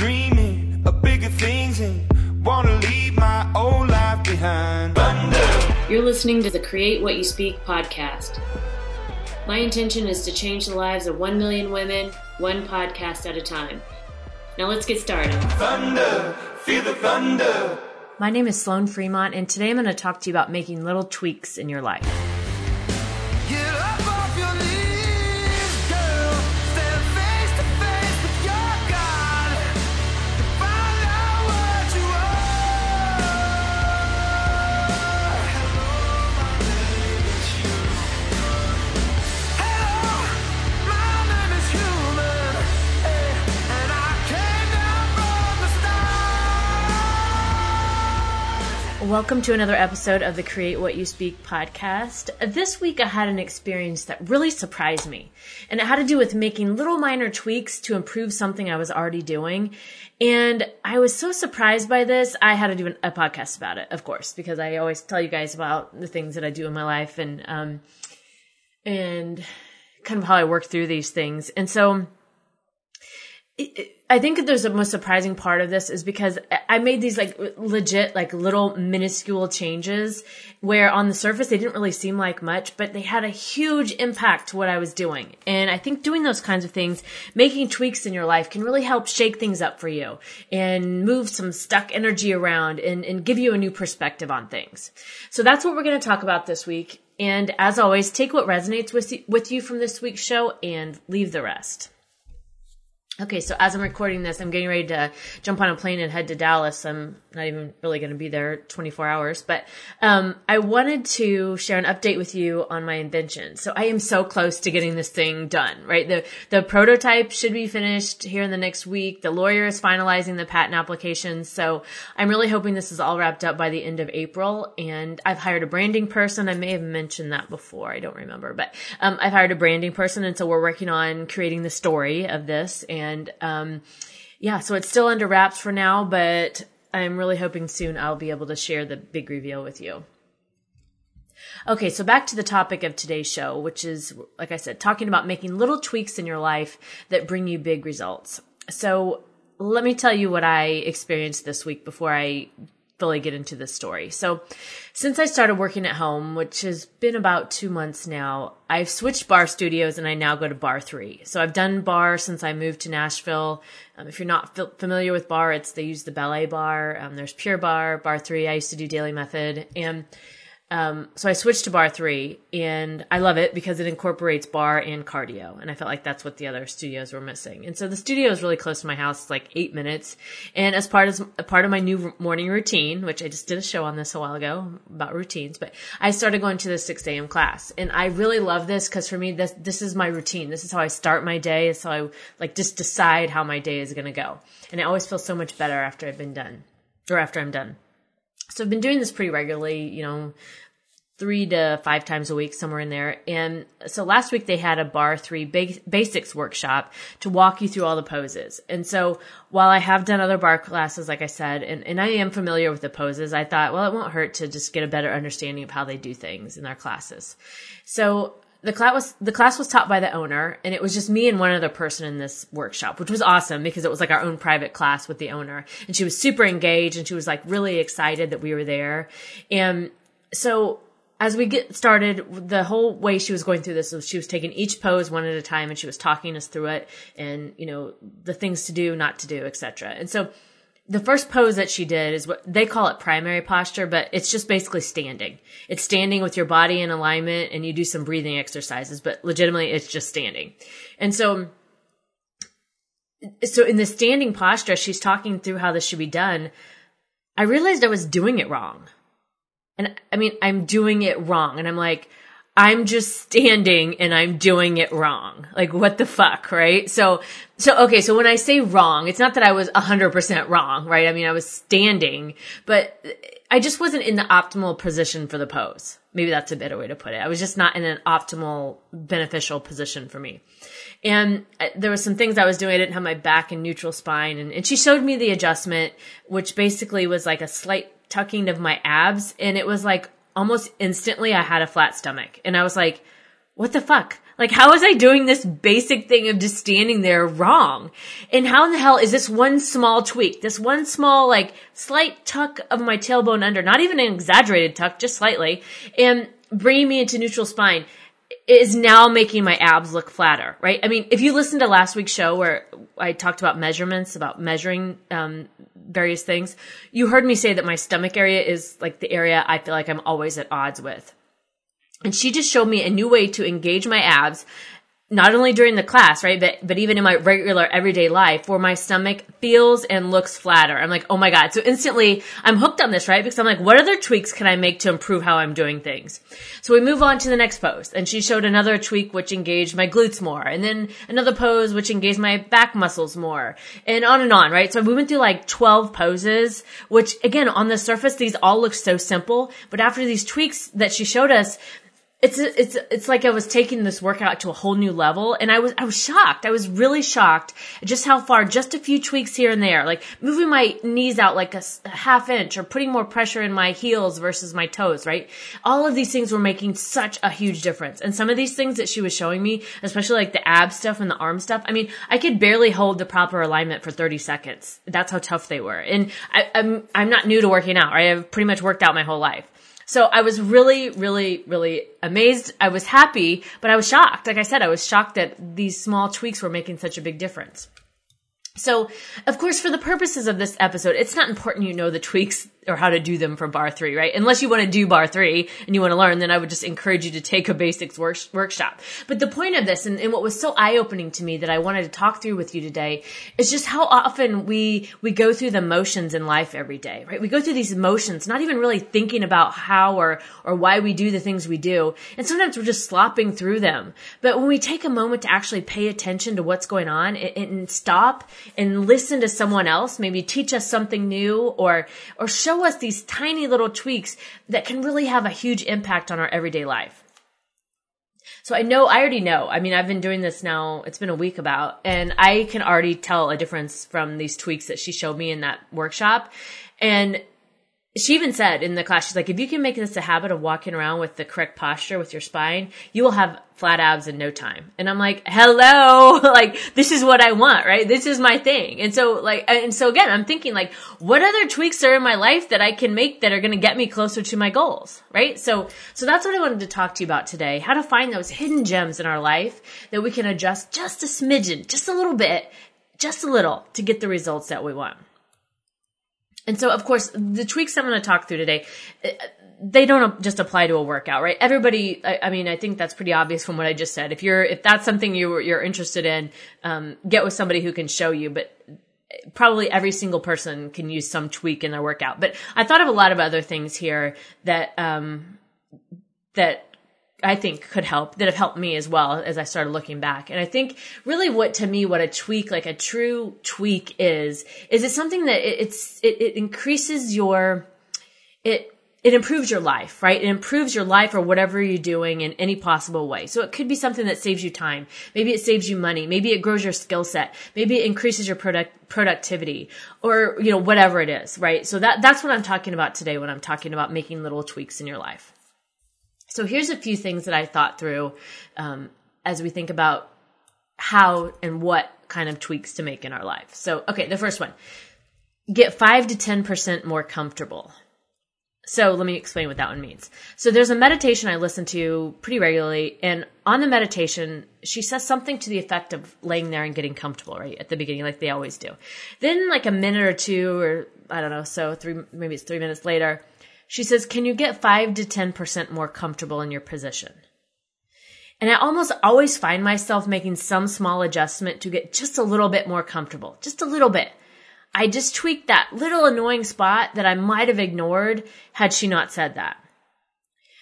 dreaming of bigger things and wanna leave my old life behind. Thunder. You're listening to the Create What You Speak podcast. My intention is to change the lives of 1 million women, one podcast at a time. Now let's get started. Thunder, feel the thunder. My name is Sloan Fremont, and today I'm going to talk to you about making little tweaks in your life. Welcome to another episode of the Create What You Speak podcast. This week I had an experience that really surprised me, and it had to do with making little minor tweaks to improve something I was already doing. And I was so surprised by this, I had to do an, a podcast about it, of course, because I always tell you guys about the things that I do in my life and, um, and kind of how I work through these things. And so, it- it- I think that there's the most surprising part of this is because I made these like legit, like little minuscule changes where on the surface they didn't really seem like much, but they had a huge impact to what I was doing. And I think doing those kinds of things, making tweaks in your life can really help shake things up for you and move some stuck energy around and, and give you a new perspective on things. So that's what we're going to talk about this week. And as always, take what resonates with you, with you from this week's show and leave the rest. Okay, so as I'm recording this, I'm getting ready to jump on a plane and head to Dallas. I'm not even really going to be there 24 hours, but um, I wanted to share an update with you on my invention. So I am so close to getting this thing done, right? The the prototype should be finished here in the next week. The lawyer is finalizing the patent application, so I'm really hoping this is all wrapped up by the end of April. And I've hired a branding person. I may have mentioned that before. I don't remember, but um, I've hired a branding person, and so we're working on creating the story of this and um, yeah, so it's still under wraps for now, but I'm really hoping soon I'll be able to share the big reveal with you. Okay, so back to the topic of today's show, which is, like I said, talking about making little tweaks in your life that bring you big results. So let me tell you what I experienced this week before I fully get into this story. So, since I started working at home, which has been about two months now, I've switched barre studios and I now go to barre three. So, I've done barre since I moved to Nashville. Um, if you're not f- familiar with barre, it's they use the ballet barre. Um, there's Pure Barre, Barre three. I used to do Dailey Method, and um, so I switched to barre three and I love it because it incorporates barre and cardio. And I felt like that's what the other studios were missing. And so the studio is really close to my house. Like eight minutes. And as part of, a part of my new morning routine, which I just did a show on this a while ago about routines, but I started going to the 6 a.m. class. And I really love this because for me, this, this is my routine. This is how I start my day. It's how I like just decide how my day is going to go. And I always feel so much better after I've been done or after I'm done. So I've been doing this pretty regularly, you know, three to five times a week, somewhere in there. And so last week they had a barre three ba- basics workshop to walk you through all the poses. And so while I have done other barre classes, like I said, and, and I am familiar with the poses, I thought, well, it won't hurt to just get a better understanding of how they do things in their classes. So the class was the class was taught by the owner and it was just me and one other person in this workshop which was awesome because it was like our own private class with the owner and she was super engaged and she was like really excited that we were there and so as we get started, the whole way she was going through this was she was taking each pose one at a time and she was talking us through it and, you know, the things to do, not to do, etc. And so the first pose that she did is what they call it primary posture, but it's just basically standing. It's standing with your body in alignment and you do some breathing exercises, but legitimately it's just standing. And so so in the standing posture, she's talking through how this should be done. I realized I was doing it wrong. And I mean, I'm doing it wrong. And I'm like, I'm just standing and I'm doing it wrong. Like, what the fuck, right? So, so, okay, so when I say wrong, it's not that I was 100% wrong, right? I mean, I was standing, but I just wasn't in the optimal position for the pose. Maybe that's a better way to put it. I was just not in an optimal, beneficial position for me. And uh, there was some things I was doing. I didn't have my back in neutral spine. And, and she showed me the adjustment, which basically was like a slight tucking of my abs. And it was like almost instantly I had a flat stomach. And I was like, what the fuck? Like, how was I doing this basic thing of just standing there wrong? And how in the hell is this one small tweak, this one small, like, slight tuck of my tailbone under, not even an exaggerated tuck, just slightly, and bringing me into neutral spine is now making my abs look flatter, right? I mean, if you listened to last week's show where I talked about measurements, about measuring um, various things, you heard me say that my stomach area is like the area I feel like I'm always at odds with. And she just showed me a new way to engage my abs not only during the class, right, but but even in my regular everyday life, where my stomach feels and looks flatter. I'm like, oh my god! So instantly, I'm hooked on this, right? Because I'm like, what other tweaks can I make to improve how I'm doing things? So we move on to the next pose, and she showed another tweak which engaged my glutes more, and then another pose which engaged my back muscles more, and on and on, right? So we went through like 12 poses, which again, on the surface, these all look so simple, but after these tweaks that she showed us, it's it's it's like I was taking this workout to a whole new level, and I was I was shocked. I was really shocked just how far, just a few tweaks here and there, like moving my knees out like a, a, half inch, or putting more pressure in my heels versus my toes. Right, all of these things were making such a huge difference. And some of these things that she was showing me, especially like the ab stuff and the arm stuff, I mean, I could barely hold the proper alignment for thirty seconds. That's how tough they were. And I, I'm I'm not new to working out. Right, I've pretty much worked out my whole life. So I was really, really, really amazed. I was happy, but I was shocked. Like I said, I was shocked that these small tweaks were making such a big difference. So, of course, for the purposes of this episode, it's not important you know the tweaks or how to do them for barre three, right? Unless you want to do barre three and you want to learn, then I would just encourage you to take a basics work- workshop. But the point of this and, and what was so eye opening to me that I wanted to talk through with you today is just how often we, we go through the motions in life every day, right? We go through these motions, not even really thinking about how or, or why we do the things we do. And sometimes we're just slopping through them. But when we take a moment to actually pay attention to what's going on and, and stop and listen to someone else, maybe teach us something new or, or show us these tiny little tweaks that can really have a huge impact on our everyday life. So I know, I already know. I mean, I've been doing this now, it's been a week about, and I can already tell a difference from these tweaks that she showed me in that workshop. And she even said in the class, she's like, if you can make this a habit of walking around with the correct posture with your spine, you will have flat abs in no time. And I'm like, hello, like this is what I want, right? This is my thing. And so like, and so again, I'm thinking like, what other tweaks are in my life that I can make that are going to get me closer to my goals, right? So, so that's what I wanted to talk to you about today. How to find those hidden gems in our life that we can adjust just a smidgen, just a little bit, just a little to get the results that we want. And so, of course, the tweaks I'm going to talk through today, eh, they don't just apply to a workout, right? Everybody, I, I, mean, I think that's pretty obvious from what I just said. If you're, if that's something you, you're interested in, um, get with somebody who can show you, but probably every single person can use some tweak in their workout. But I thought of a lot of other things here that, um, that I think could help that have helped me as well as I started looking back. And I think really what to me, what a tweak, like a true tweak is, is it something that it, it's, it, it increases your, it, it improves your life, right? It improves your life or whatever you're doing in any possible way. So it could be something that saves you time. Maybe it saves you money. Maybe it grows your skill set. Maybe it increases your product, productivity or, you know, whatever it is, right? So that, that's what I'm talking about today when I'm talking about making little tweaks in your life. So here's a few things that I thought through um, as we think about how and what kind of tweaks to make in our life. So, okay, the first one get 5 to 10% more comfortable. So let me explain what that one means. So there's a meditation I listen to pretty regularly, and on the meditation, she says something to the effect of laying there and getting comfortable, right? At the beginning, like they always do. Then like a minute or two, or I don't know, so three, maybe it's three minutes later, she says, Can you get 5 to 10% more comfortable in your position? And I almost always find myself making some small adjustment to get just a little bit more comfortable, just a little bit. I just tweaked that little annoying spot that I might have ignored had she not said that.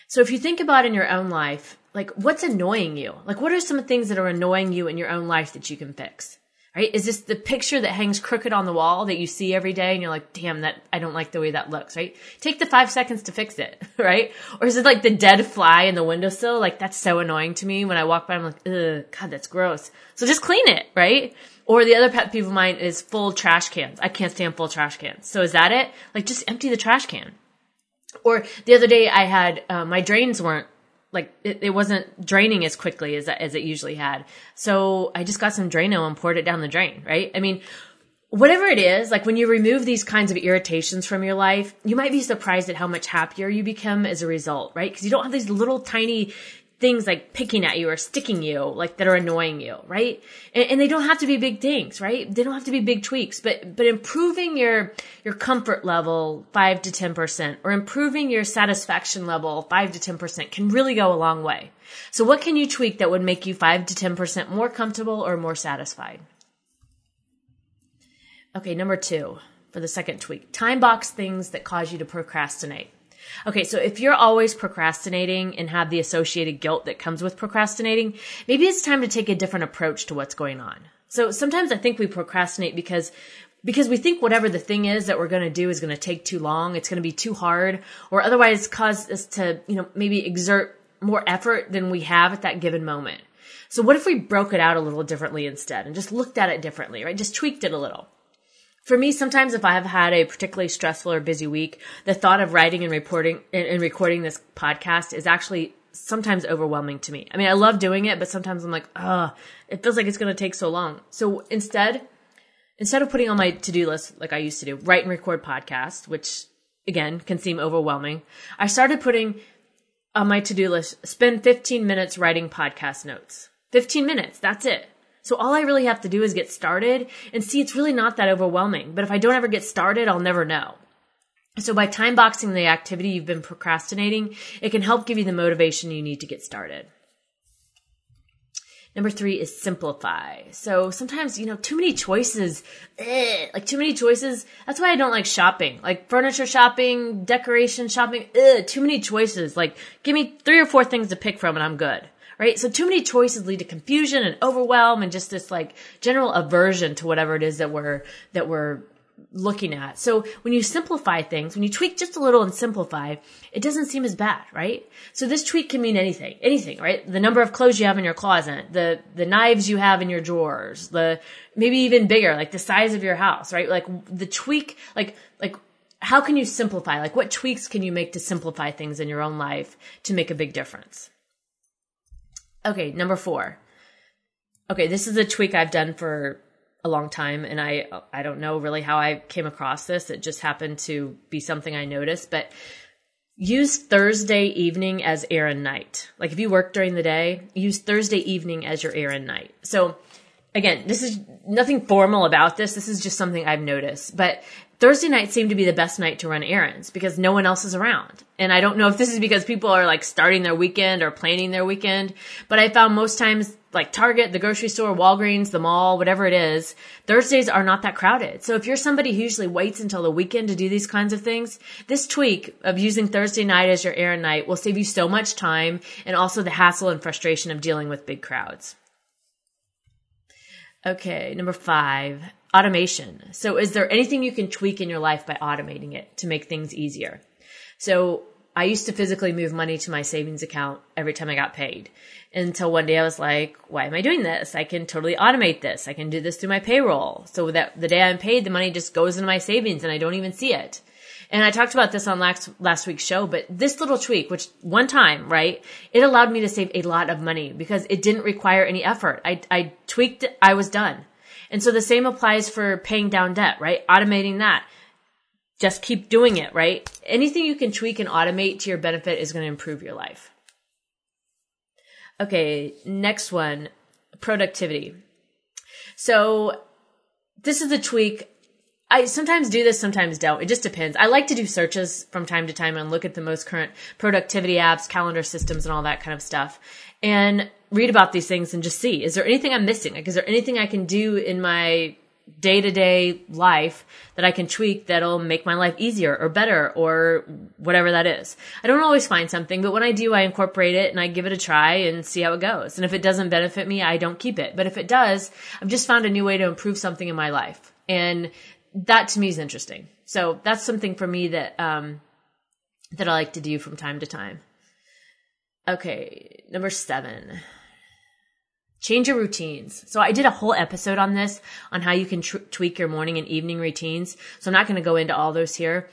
So if you think about in your own life, like what's annoying you? Like what are some things that are annoying you in your own life that you can fix? Right? Is this the picture that hangs crooked on the wall that you see every day and you're like, damn, that, I don't like the way that looks, right? Take the five seconds to fix it, right? Or is it like the dead fly in the windowsill? Like that's so annoying to me. When I walk by, I'm like, ugh, God, that's gross. So just clean it, right? Or the other pet peeve of mine is full trash cans. I can't stand full trash cans. So is that it? Like just empty the trash can. Or the other day I had, uh, my drains weren't like it, it wasn't draining as quickly as as it usually had. So I just got some Drano and poured it down the drain, right? I mean, whatever it is, like when you remove these kinds of irritations from your life, you might be surprised at how much happier you become as a result, right? Because you don't have these little tiny things like picking at you or sticking you, like that are annoying you, right? And, and, they don't have to be big things, right? They don't have to be big tweaks, but, but improving your, your comfort level five to 10% or improving your satisfaction level five to 10% can really go a long way. So what can you tweak that would make you five to 10% more comfortable or more satisfied? Okay, number two for the second tweak, time box things that cause you to procrastinate. Okay, so if you're always procrastinating and have the associated guilt that comes with procrastinating, maybe it's time to take a different approach to what's going on. So sometimes I think we procrastinate because because we think whatever the thing is that we're going to do is going to take too long, it's going to be too hard, or otherwise cause us to, you know, maybe exert more effort than we have at that given moment. So what if we broke it out a little differently instead and just looked at it differently, right? Just tweaked it a little for me, sometimes if I have had a particularly stressful or busy week, the thought of writing and reporting and recording this podcast is actually sometimes overwhelming to me. I mean, I love doing it, but sometimes I'm like, oh, it feels like it's going to take so long. So instead, instead of putting on my to-do list like I used to do, write and record podcast, which again can seem overwhelming, I started putting on my to-do list, spend 15 minutes writing podcast notes. 15 minutes. That's it. So all I really have to do is get started and see it's really not that overwhelming. But if I don't ever get started, I'll never know. So by time boxing the activity you've been procrastinating, it can help give you the motivation you need to get started. Number three is simplify. So sometimes, you know, too many choices, eh, like too many choices. That's why I don't like shopping, like furniture shopping, decoration shopping, eh, too many choices. Like give me three or four things to pick from and I'm good right? So too many choices lead to confusion and overwhelm and just this like general aversion to whatever it is that we're, that we're looking at. So when you simplify things, when you tweak just a little and simplify, it doesn't seem as bad, right? So this tweak can mean anything, anything, right? The number of clothes you have in your closet, the, the knives you have in your drawers, the, maybe even bigger, like the size of your house, right? Like the tweak, like, like, how can you simplify? Like what tweaks can you make to simplify things in your own life to make a big difference? Okay, number four. Okay, this is a tweak I've done for a long time and I I don't know really how I came across this. It just happened to be something I noticed, but use Thursday evening as errand night. Like if you work during the day, use Thursday evening as your errand night. So again, this is nothing formal about this. This is just something I've noticed. But Thursday nights seem to be the best night to run errands because no one else is around. And I don't know if this is because people are like starting their weekend or planning their weekend, but I found most times like Target, the grocery store, Walgreens, the mall, whatever it is, Thursdays are not that crowded. So if you're somebody who usually waits until the weekend to do these kinds of things, this tweak of using Thursday night as your errand night will save you so much time and also the hassle and frustration of dealing with big crowds. Okay, number five, automation. So is there anything you can tweak in your life by automating it to make things easier? So I used to physically move money to my savings account every time I got paid until one day I was like, why am I doing this? I can totally automate this. I can do this through my payroll. So that the day I'm paid, the money just goes into my savings and I don't even see it. And I talked about this on last, last week's show, but this little tweak, which one time, right, it allowed me to save a lot of money because it didn't require any effort. I, I tweaked. I was done. And so the same applies for paying down debt, right? Automating that. Just keep doing it, right? Anything you can tweak and automate to your benefit is going to improve your life. Okay, next one, productivity. So this is a tweak. I sometimes do this, sometimes don't. It just depends. I like to do searches from time to time and look at the most current productivity apps, calendar systems, and all that kind of stuff. And read about these things and just see, is there anything I'm missing? Like, is there anything I can do in my day to day life that I can tweak that'll make my life easier or better or whatever that is. I don't always find something, but when I do, I incorporate it and I give it a try and see how it goes. And if it doesn't benefit me, I don't keep it. But if it does, I've just found a new way to improve something in my life. And that to me is interesting. So that's something for me that, um, that I like to do from time to time. Okay, number seven. Change your routines. So I did a whole episode on this, on how you can tr- tweak your morning and evening routines. So I'm not going to go into all those here.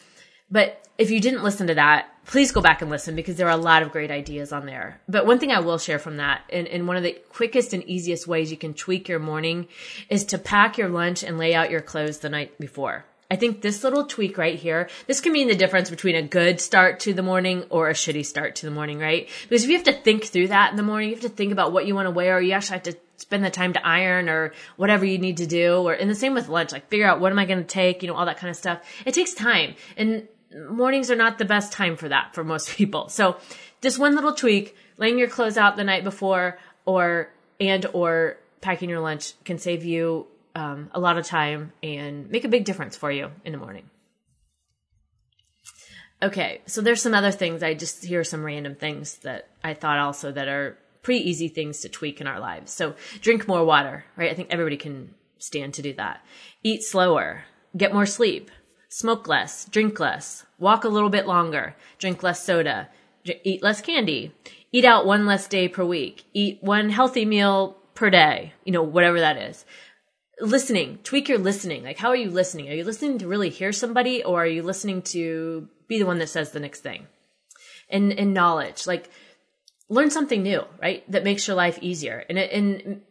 But if you didn't listen to that, please go back and listen because there are a lot of great ideas on there. But one thing I will share from that, and, and one of the quickest and easiest ways you can tweak your morning is to pack your lunch and lay out your clothes the night before. I think this little tweak right here, this can mean the difference between a good start to the morning or a shitty start to the morning, right? Because if you have to think through that in the morning, you have to think about what you want to wear, or you actually have to spend the time to iron or whatever you need to do, or, and the same with lunch, like figure out what am I going to take, you know, all that kind of stuff. It takes time. And mornings are not the best time for that for most people. So just one little tweak, laying your clothes out the night before or, and or packing your lunch can save you um, a lot of time and make a big difference for you in the morning. Okay, so there's some other things. I just hear some random things that I thought also that are pretty easy things to tweak in our lives. So drink more water, right? I think everybody can stand to do that. Eat slower, get more sleep, smoke less, drink less, walk a little bit longer, drink less soda, eat less candy, eat out one less day per week, eat one healthy meal per day, you know, whatever that is listening. Tweak your listening. Like how are you listening? Are you listening to really hear somebody or are you listening to be the one that says the next thing? And and knowledge. Like learn something new right? That makes your life easier. And and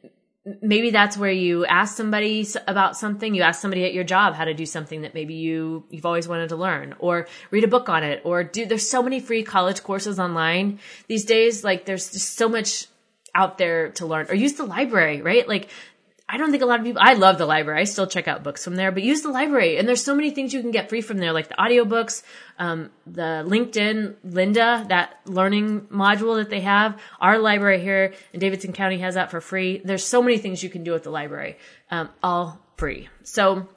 maybe that's where you ask somebody about something. You ask somebody at your job how to do something that maybe you you've always wanted to learn or read a book on it or do there's so many free college courses online these days. Like there's just so much out there to learn. Or use the library right? Like I don't think a lot of people, I love the library. I still check out books from there, but use the library. And there's so many things you can get free from there, like the audiobooks, um, the LinkedIn Lynda, that learning module that they have. Our library here in Davidson County has that for free. There's so many things you can do at the library, um, all free. So,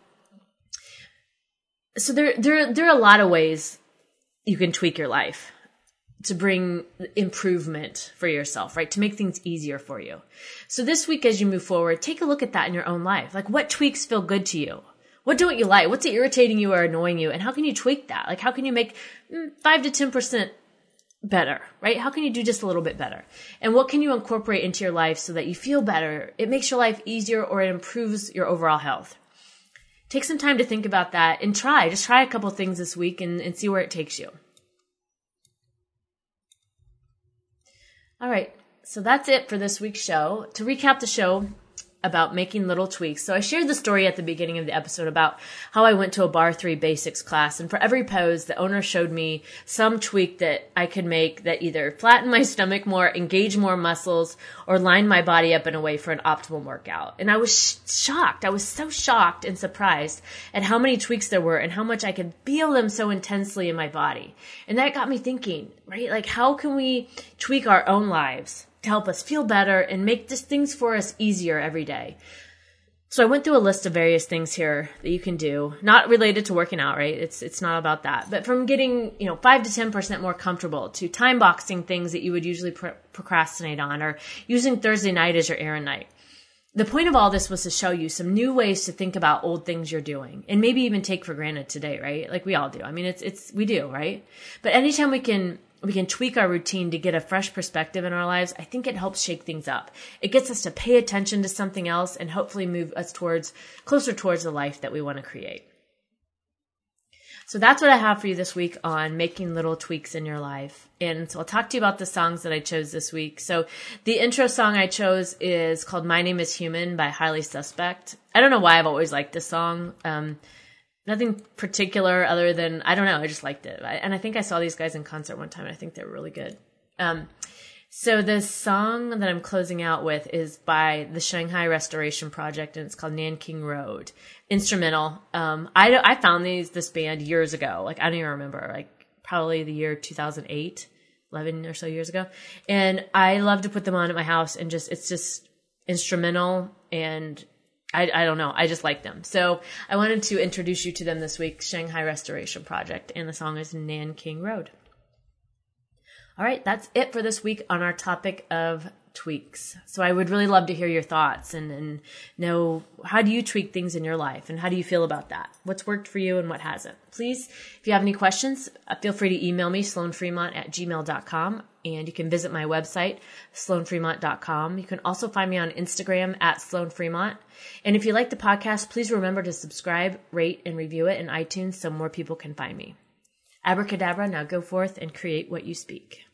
so there, there, there are a lot of ways you can tweak your life to bring improvement for yourself, right? To make things easier for you. So this week, as you move forward, take a look at that in your own life. Like what tweaks feel good to you? What don't you like? What's irritating you or annoying you? And how can you tweak that? Like how can you make mm, five to 10% better, right? How can you do just a little bit better? And what can you incorporate into your life so that you feel better? It makes your life easier or it improves your overall health. Take some time to think about that and try. Just try a couple things this week and, and see where it takes you. All right. So that's it for this week's show. To recap the show, about making little tweaks. So I shared the story at the beginning of the episode about how I went to a barre three basics class and for every pose, the owner showed me some tweak that I could make that either flatten my stomach more, engage more muscles, or line my body up in a way for an optimal workout. And I was sh- shocked. I was so shocked and surprised at how many tweaks there were and how much I could feel them so intensely in my body. And that got me thinking, right? Like how can we tweak our own lives? To help us feel better and make just things for us easier every day. So I went through a list of various things here that you can do, not related to working out, right? It's it's not about that, but from getting you know five to ten percent more comfortable to time boxing things that you would usually pro- procrastinate on, or using Thursday night as your errand night. The point of all this was to show you some new ways to think about old things you're doing, and maybe even take for granted today, right? Like we all do. I mean, it's it's we do, right? But anytime we can we can tweak our routine to get a fresh perspective in our lives, I think it helps shake things up. It gets us to pay attention to something else and hopefully move us towards closer towards the life that we want to create. So that's what I have for you this week on making little tweaks in your life. And so I'll talk to you about the songs that I chose this week. So the intro song I chose is called My Name is Human by Highly Suspect. I don't know why I've always liked this song. Um, nothing particular other than I don't know. I just liked it, I, and I think I saw these guys in concert one time. and I think they're really good. Um, so the song that I'm closing out with is by the Shanghai Restoration Project, and it's called Nanking Road. Instrumental. Um, I I found these this band years ago. Like I don't even remember. Like probably the year 2008, 11 or so years ago, and I love to put them on at my house and just it's just instrumental and I, I don't know. I just like them. So I wanted to introduce you to them this week, Shanghai Restoration Project, and the song is Nanking Road. All right, that's it for this week on our topic of tweaks. So I would really love to hear your thoughts and, and know how do you tweak things in your life and how do you feel about that? What's worked for you and what hasn't? Please, if you have any questions, uh, feel free to email me, sloanfremont at gmail.com. And you can visit my website, sloanfremont.com. You can also find me on Instagram at sloanfremont. And if you like the podcast, please remember to subscribe, rate, and review it in iTunes so more people can find me. Abracadabra, now go forth and create what you speak.